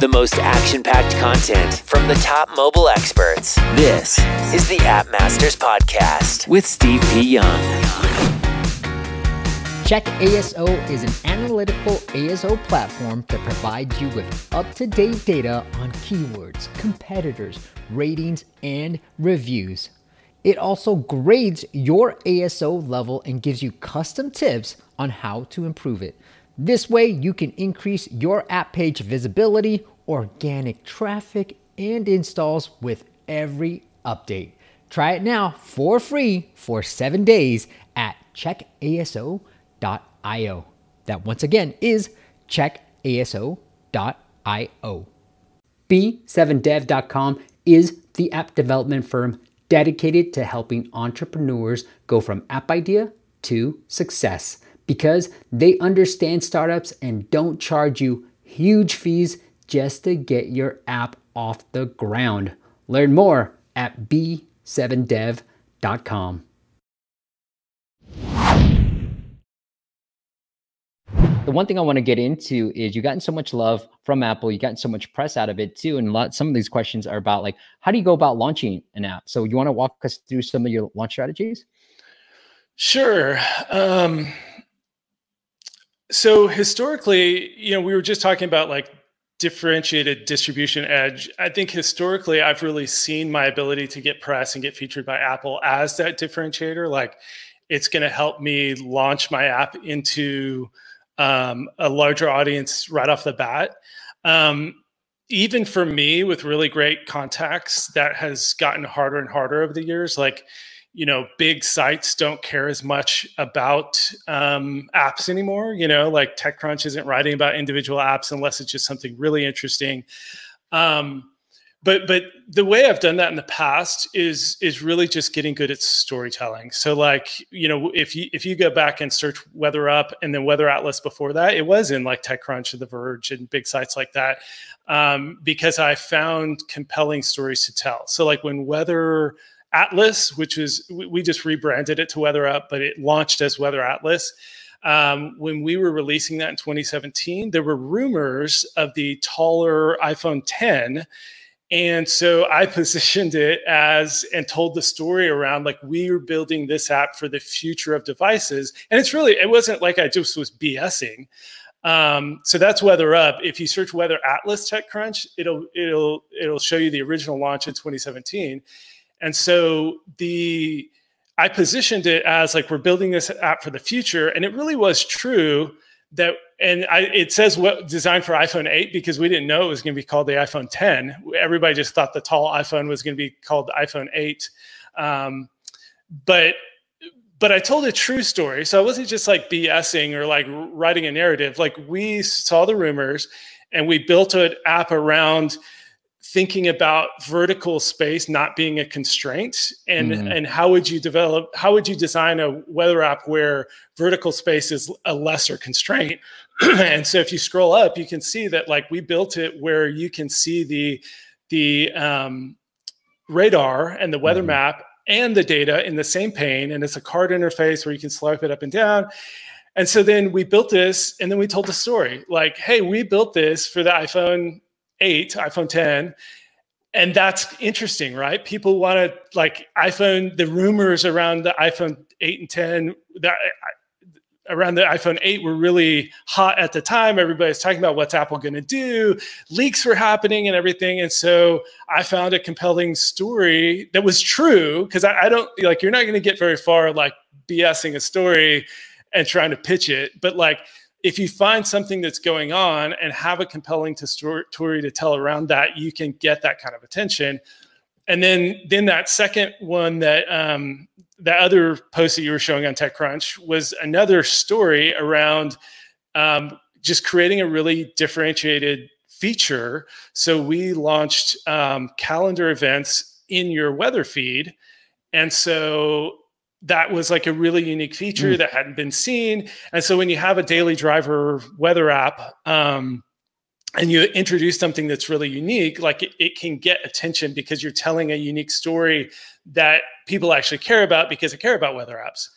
The most action packed content from the top mobile experts. This is the App Masters Podcast with Steve P. Young. Check ASO is an analytical ASO platform that provides you with up to date data on keywords, competitors, ratings, and reviews. It also grades your ASO level and gives you custom tips on how to improve it. This way, you can increase your app page visibility, organic traffic, and installs with every update. Try it now for free for seven days at checkaso.io. That once again is checkaso.io. B7dev.com is the app development firm dedicated to helping entrepreneurs go from app idea to success because they understand startups and don't charge you huge fees just to get your app off the ground. Learn more at b7dev.com. The one thing I want to get into is you've gotten so much love from Apple, you've gotten so much press out of it too. And a lot some of these questions are about like how do you go about launching an app? So you want to walk us through some of your launch strategies? Sure. Um, so historically, you know, we were just talking about like differentiated distribution edge. I think historically, I've really seen my ability to get press and get featured by Apple as that differentiator. Like, it's going to help me launch my app into um, a larger audience right off the bat. Um, even for me, with really great contacts, that has gotten harder and harder over the years. Like, you know big sites don't care as much about um, apps anymore you know like techcrunch isn't writing about individual apps unless it's just something really interesting. Um, but but the way i've done that in the past is is really just getting good at storytelling. So like you know if you if you go back and search weather up and then weather atlas before that it was in like techcrunch and the verge and big sites like that um, because i found compelling stories to tell. So like when weather Atlas, which was we just rebranded it to Weather Up, but it launched as Weather Atlas. Um, when we were releasing that in 2017, there were rumors of the taller iPhone 10. And so I positioned it as and told the story around like we are building this app for the future of devices. And it's really, it wasn't like I just was BSing. Um, so that's Weather Up. If you search Weather Atlas TechCrunch, it'll it'll it'll show you the original launch in 2017. And so the I positioned it as like we're building this app for the future, and it really was true that. And I, it says what designed for iPhone 8 because we didn't know it was going to be called the iPhone 10. Everybody just thought the tall iPhone was going to be called the iPhone 8. Um, but but I told a true story. So I wasn't just like BSing or like writing a narrative. Like we saw the rumors and we built an app around thinking about vertical space not being a constraint and mm-hmm. and how would you develop how would you design a weather app where vertical space is a lesser constraint and so if you scroll up you can see that like we built it where you can see the the um, radar and the weather mm-hmm. map and the data in the same pane and it's a card interface where you can swipe it up and down and so then we built this and then we told the story like hey we built this for the iphone 8, iPhone 10. And that's interesting, right? People want to like iPhone, the rumors around the iPhone 8 and 10, that uh, uh, around the iPhone 8 were really hot at the time. Everybody's talking about what's Apple going to do. Leaks were happening and everything. And so I found a compelling story that was true because I, I, don't like you're not going to get very far like BSing a story and trying to pitch it. But like if you find something that's going on and have a compelling story to tell around that, you can get that kind of attention. And then, then that second one that um, that other post that you were showing on TechCrunch was another story around um, just creating a really differentiated feature. So we launched um, calendar events in your weather feed, and so that was like a really unique feature mm. that hadn't been seen. And so when you have a daily driver weather app, um, and you introduce something that's really unique, like it, it, can get attention because you're telling a unique story that people actually care about because they care about weather apps.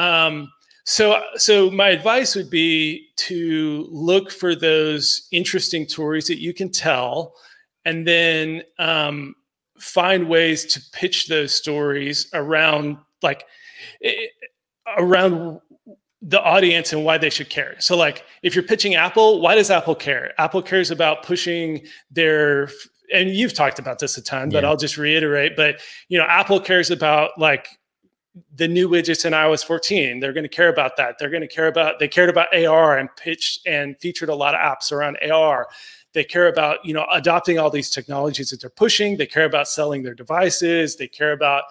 Um, so so my advice would be to look for those interesting stories that you can tell and then um, find ways to pitch those stories around like it, around the audience and why they should care. So like if you're pitching Apple, why does Apple care? Apple cares about pushing their and you've talked about this a ton, but yeah. I'll just reiterate, but you know, Apple cares about like the new widgets in iOS 14. They're going to care about that. They're going to care about they cared about AR and pitched and featured a lot of apps around AR. They care about, you know, adopting all these technologies that they're pushing. They care about selling their devices. They care about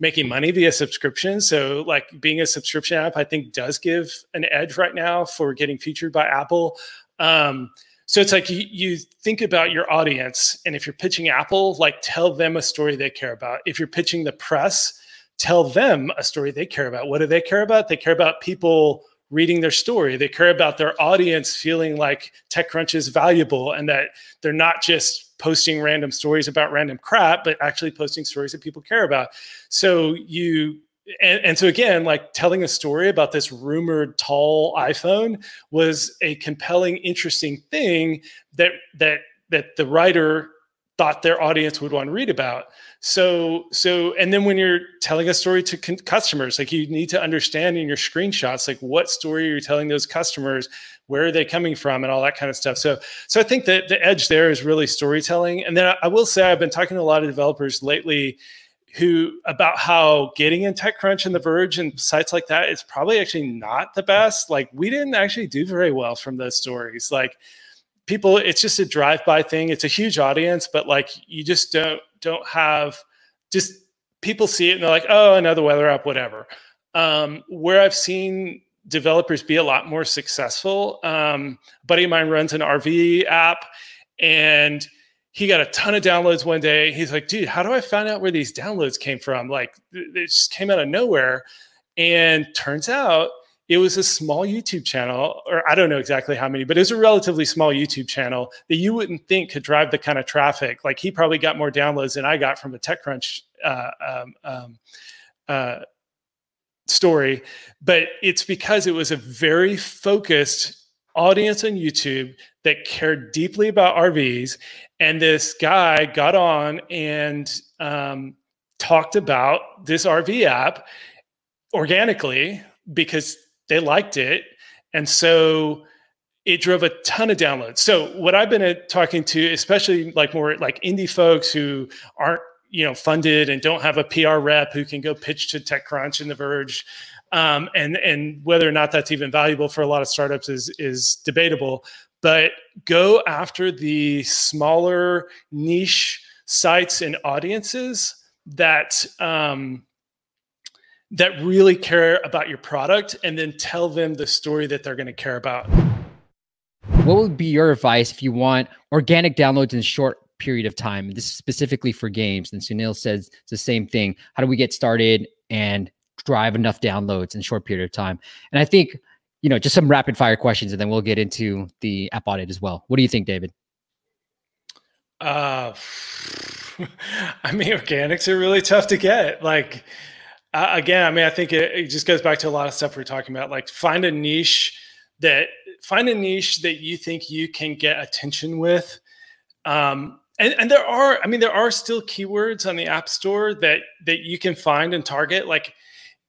making money via subscription. So, like being a subscription app, I think does give an edge right now for getting featured by Apple. Um, so it's like you, you think about your audience, and if you're pitching Apple, like tell them a story they care about. If you're pitching the press, tell them a story they care about. What do they care about? They care about people reading their story. They care about their audience feeling like TechCrunch is valuable and that they're not just posting random stories about random crap, but actually posting stories that people care about. So you and, and, so again, like telling a story about this rumored tall iPhone was a compelling, interesting thing that that that the writer thought their audience would want to read about. So, so, and then when you're telling a story to customers, like you need to understand in your screenshots, like what story you're telling those customers, where are they coming from, and all that kind of stuff. So, so I think that the edge there is really storytelling. And then I, I will say I've been talking to a lot of developers lately who about how getting in TechCrunch and The Verge and sites like that is probably actually not the best. Like we didn't actually do very well from those stories. Like people it's just a drive-by thing. It's a huge audience but like you just don't don't have just people see it and they're like oh another weather app whatever. Um, where i've seen developers be a lot more successful um, a buddy of mine runs an rv app and he got a ton of downloads one day. He's like dude how do i find out where these downloads came from? Like it just came out of nowhere. And turns out it was a small YouTube channel, or I don't know exactly how many, but it was a relatively small YouTube channel that you wouldn't think could drive the kind of traffic. Like he probably got more downloads than I got from a TechCrunch uh, um, um, uh, story, but it's because it was a very focused audience on YouTube that cared deeply about RVs. And this guy got on and um, talked about this RV app organically because they liked it. And so it drove a ton of downloads. So what I've been uh, talking to, especially like more like indie folks who aren't, you know, funded and don't have a PR rep who can go pitch to TechCrunch and The Verge, um, and and whether or not that's even valuable for a lot of startups is is debatable. But go after the smaller niche sites and audiences that um, that really care about your product and then tell them the story that they're going to care about. What would be your advice if you want organic downloads in a short period of time? This is specifically for games. And Sunil says it's the same thing. How do we get started and drive enough downloads in a short period of time? And I think, you know, just some rapid fire questions and then we'll get into the app audit as well. What do you think, David? Uh, I mean, organics are really tough to get. Like, uh, again, I mean, I think it, it, just goes back to a lot of stuff we're talking about. Like, find a niche that find a niche that you think you can get attention with. Um, and, and there are, I mean, there are still keywords on the App Store that that you can find and target. Like,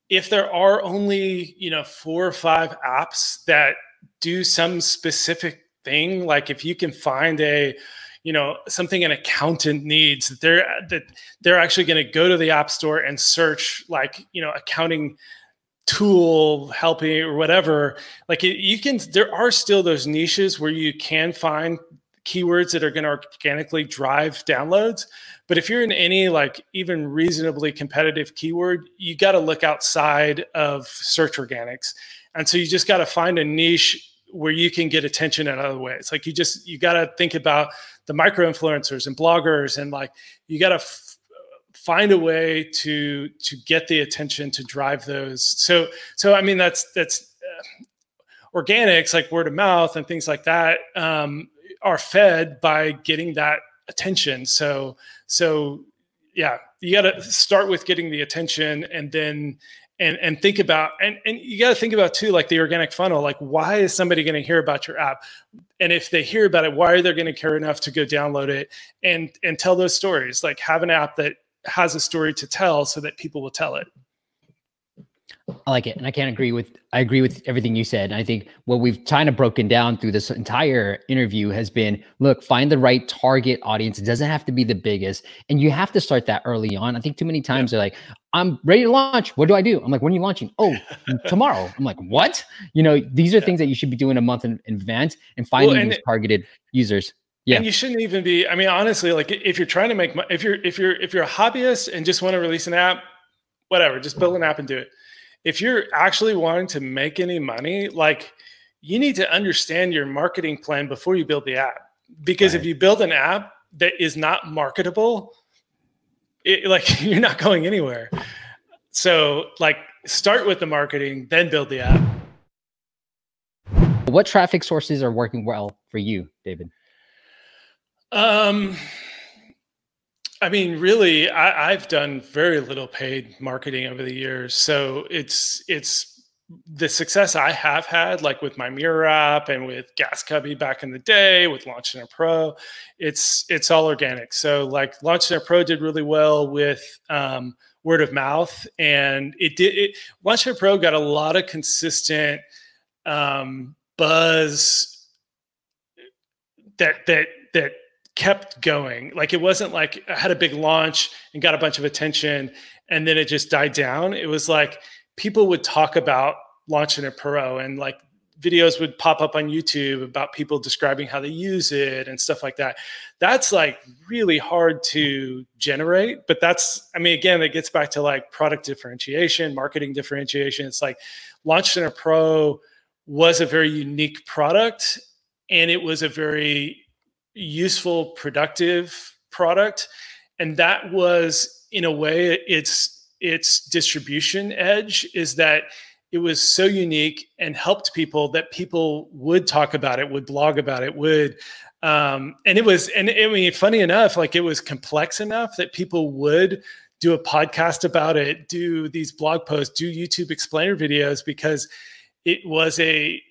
if there are only you know four or five apps that do some specific thing, like if you can find a you know something an accountant needs that they're that they're actually going to go to the app store and search like you know accounting tool helping or whatever. Like you can there are still those niches where you can find keywords that are going to organically drive downloads but if you're in any like even reasonably competitive keyword you got to look outside of search organics. And so you just got to find a niche where you can get attention in other ways. Like you just you got to think about the micro influencers and bloggers and like you got to f- find a way to to get the attention to drive those. So so i mean that's that's uh, organics like word of mouth and things like that um, are fed by getting that attention. So so yeah you got to start with getting the attention and then and and think about and and you got to think about too like the organic funnel like why is somebody going to hear about your app? And if they hear about it why are they going to care enough to go download it and and tell those stories? Like have an app that has a story to tell so that people will tell it I like it. And I can't agree with I agree with everything you said. And I think what we've kind of broken down through this entire interview has been look, find the right target audience. It doesn't have to be the biggest. And you have to start that early on. I think too many times yeah. they're like, I'm ready to launch. What do I do? I'm like, when are you launching? Oh, tomorrow. I'm like, what? You know, these are yeah. things that you should be doing a month in, advance and finding well, and these it, targeted users. Yeah. And you shouldn't even be, I mean, honestly, like if you're trying to make, if you're, if you're, if you're a hobbyist and just want to release an app, whatever, just build an app and do it if you're actually wanting to make any money, like you need to understand your marketing plan before you build the app. Because right. if you build an app that is not marketable, it, like you're not going anywhere. So, like, start with the marketing, then build the app. What traffic sources are working well for you, David? Um, I mean, really, I, have done very little paid marketing over the years, so it's it's the success I have had, like with my Mirror app and with Gas Cubby back in the day, with Launch Center Pro, it's it's all organic. So like Launch Center Pro did really well with um, word of mouth, and it did. It, Pro got a lot of consistent um, buzz that that that kept going. Like it wasn't like I had a big launch and got a bunch of attention and then it just died down. It was like people would talk about Launch Center Pro and like videos would pop up on YouTube about people describing how they use it and stuff like that. That's like really hard to generate, but that's I mean again it gets back to like product differentiation, marketing differentiation. It's like Launch Center Pro was a very unique product and it was a very useful, productive product. And that was, in a way, its its distribution edge is that it was so unique and helped people that people would talk about it, would blog about it, would um, and it was and I mean, funny enough, like it was complex enough that people would do a podcast about it, do these blog posts, do YouTube explainer videos because it was a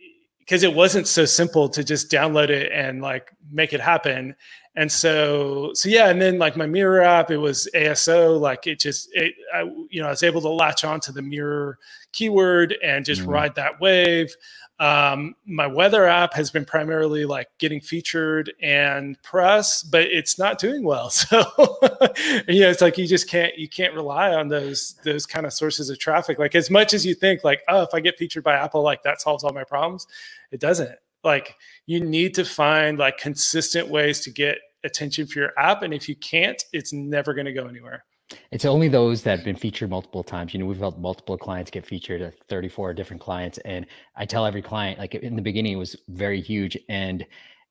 because it wasn't so simple to just download it and like make it happen and so so yeah and then like my mirror app it was aso like it just it I, you know i was able to latch on to the mirror keyword and just mm-hmm. ride that wave um, my weather app has been primarily like getting featured and press, but it's not doing well. So you know, it's like you just can't you can't rely on those those kind of sources of traffic. Like as much as you think, like oh, if I get featured by Apple, like that solves all my problems. It doesn't. Like you need to find like consistent ways to get attention for your app, and if you can't, it's never going to go anywhere. It's only those that have been featured multiple times. You know, we've helped multiple clients get featured at 34 different clients. And I tell every client, like in the beginning, it was very huge. And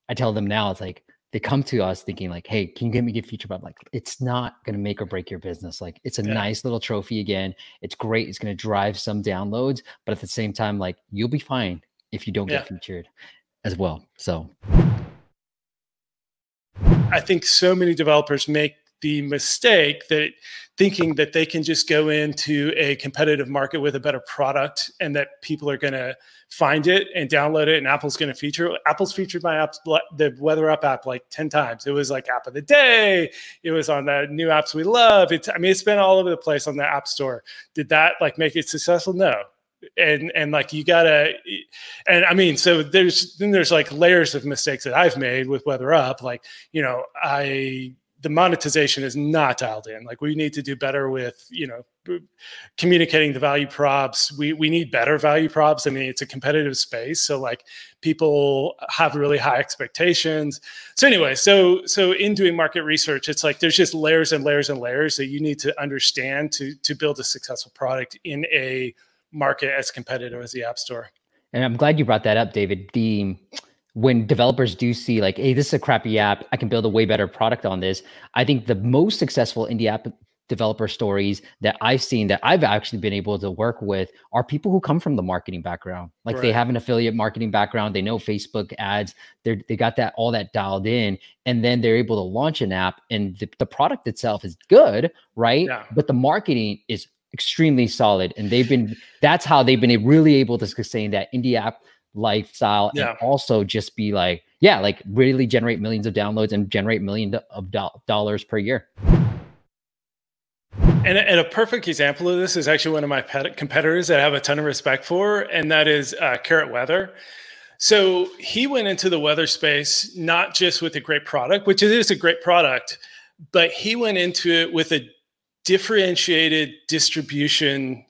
I tell them now, it's like they come to us thinking, like, hey, can you get me get featured? But like, it's not going to make or break your business. Like, it's a yeah. nice little trophy again. It's great. It's going to drive some downloads. But at the same time, like, you'll be fine if you don't yeah. get featured as well. So I think so many developers make the mistake that thinking that they can just go into a competitive market with a better product and that people are going to find it and download it and apple's going to feature apple's featured my apps the weather up app like 10 times. It was like app of the day. It was on the new apps we love. It's i mean it's been all over the place on the app store. Did that like make it successful? No. And and like you gotta and i mean so there's then there's like layers of mistakes that i've made with weather up. Like you know i the monetization is not dialed in. Like we need to do better with, you know, communicating the value props. We we need better value props. I mean, it's a competitive space, so like people have really high expectations. So anyway, so so in doing market research, it's like there's just layers and layers and layers that you need to understand to to build a successful product in a market as competitive as the App Store. And I'm glad you brought that up, David. The when developers do see like, hey, this is a crappy app, I can build a way better product on this. I think the most successful indie app developer stories that I've seen that I've actually been able to work with are people who come from the marketing background. Like right. they have an affiliate marketing background, they know Facebook ads, they they got that all that dialed in, and then they're able to launch an app, and the, the product itself is good, right? Yeah. But the marketing is extremely solid, and they've been. That's how they've been really able to sustain that indie app lifestyle, yeah. and also just be like, yeah, like really generate millions of downloads and generate millions of do- dollars per year. And, and, a perfect example of this is actually one of my competitors that I have a ton of respect for, and that is uh, Carrot Weather. So he went into the weather space not just with a great product, which it is a great product, but he went into it with a differentiated distribution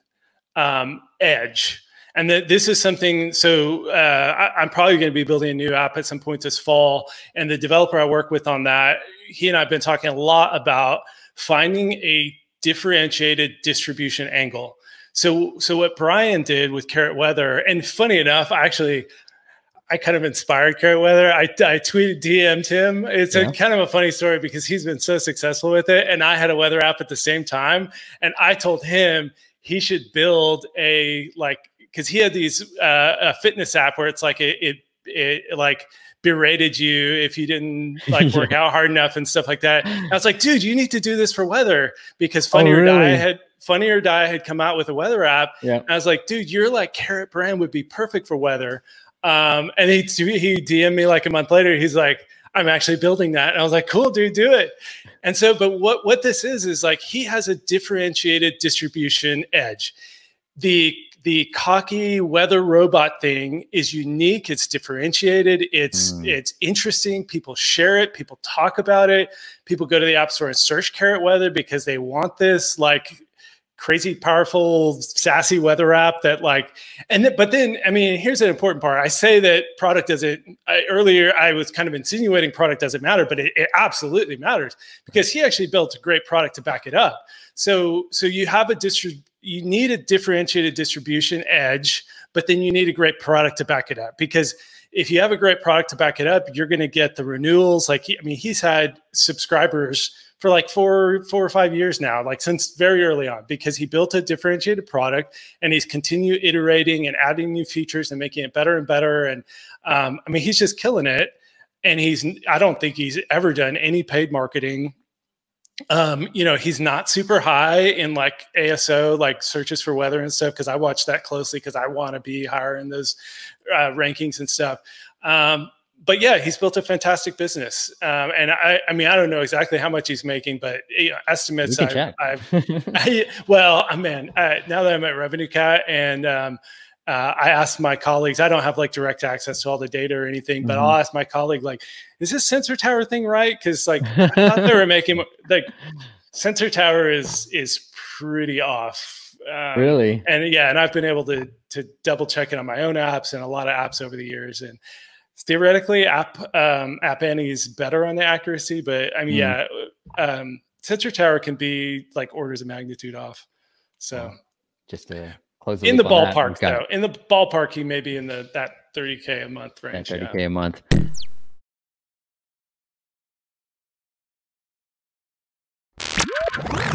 um, edge. And that this is something. So uh, I, I'm probably going to be building a new app at some point this fall. And the developer I work with on that, he and I have been talking a lot about finding a differentiated distribution angle. So, so what Brian did with Carrot Weather, and funny enough, actually, I kind of inspired Carrot Weather. I, I tweeted DM'd him. It's yeah. a kind of a funny story because he's been so successful with it. And I had a weather app at the same time. And I told him he should build a like, because he had these uh, a fitness app where it's like it, it, it like berated you if you didn't like work out hard enough and stuff like that. I was like, dude, you need to do this for weather because Funny oh, or really? Die had Funny or Die had come out with a weather app. Yeah. I was like, dude, you're like Carrot Brand would be perfect for weather. Um, and he he DM'd me like a month later. He's like, I'm actually building that. And I was like, cool, dude, do it. And so, but what what this is is like he has a differentiated distribution edge. The the cocky weather robot thing is unique. It's differentiated. It's mm. it's interesting. People share it. People talk about it. People go to the app store and search carrot weather because they want this like crazy powerful sassy weather app that like and th- but then i mean here's an important part. I say that product doesn't I, earlier i was kind of insinuating product doesn't matter but it, it absolutely matters because he actually built a great product to back it up. So so you have a distri- you need a differentiated distribution edge but then you need a great product to back it up because if you have a great product to back it up you're going to get the renewals. Like he, i mean he's had subscribers for like four four or five years now like since very early on because he built a differentiated product and he's continued iterating and adding new features and making it better and better. And um, i mean he's just killing it. And he's i don't think he's ever done any paid marketing. Um, you know, he's not super high in like ASO, like searches for weather and stuff, because I watch that closely because I want to be higher in those uh, rankings and stuff. Um, but yeah, he's built a fantastic business. Um, and I, I mean, I don't know exactly how much he's making, but you know, estimates. I've, I've I, well, man, uh, now that I'm at RevenueCat and um, uh, I asked my colleagues, I don't have like direct access to all the data or anything, but mm-hmm. I'll ask my colleague, like, is this sensor tower thing right? Because like I thought they were making like sensor tower is is pretty off. Um, really? And yeah, and I've been able to to double check it on my own apps and a lot of apps over the years, and theoretically app um, app annie is better on the accuracy but i mean mm. yeah um, sensor tower can be like orders of magnitude off so just to close the in the ballpark though in the ballpark he may be in the that 30k a month range 30k yeah. a month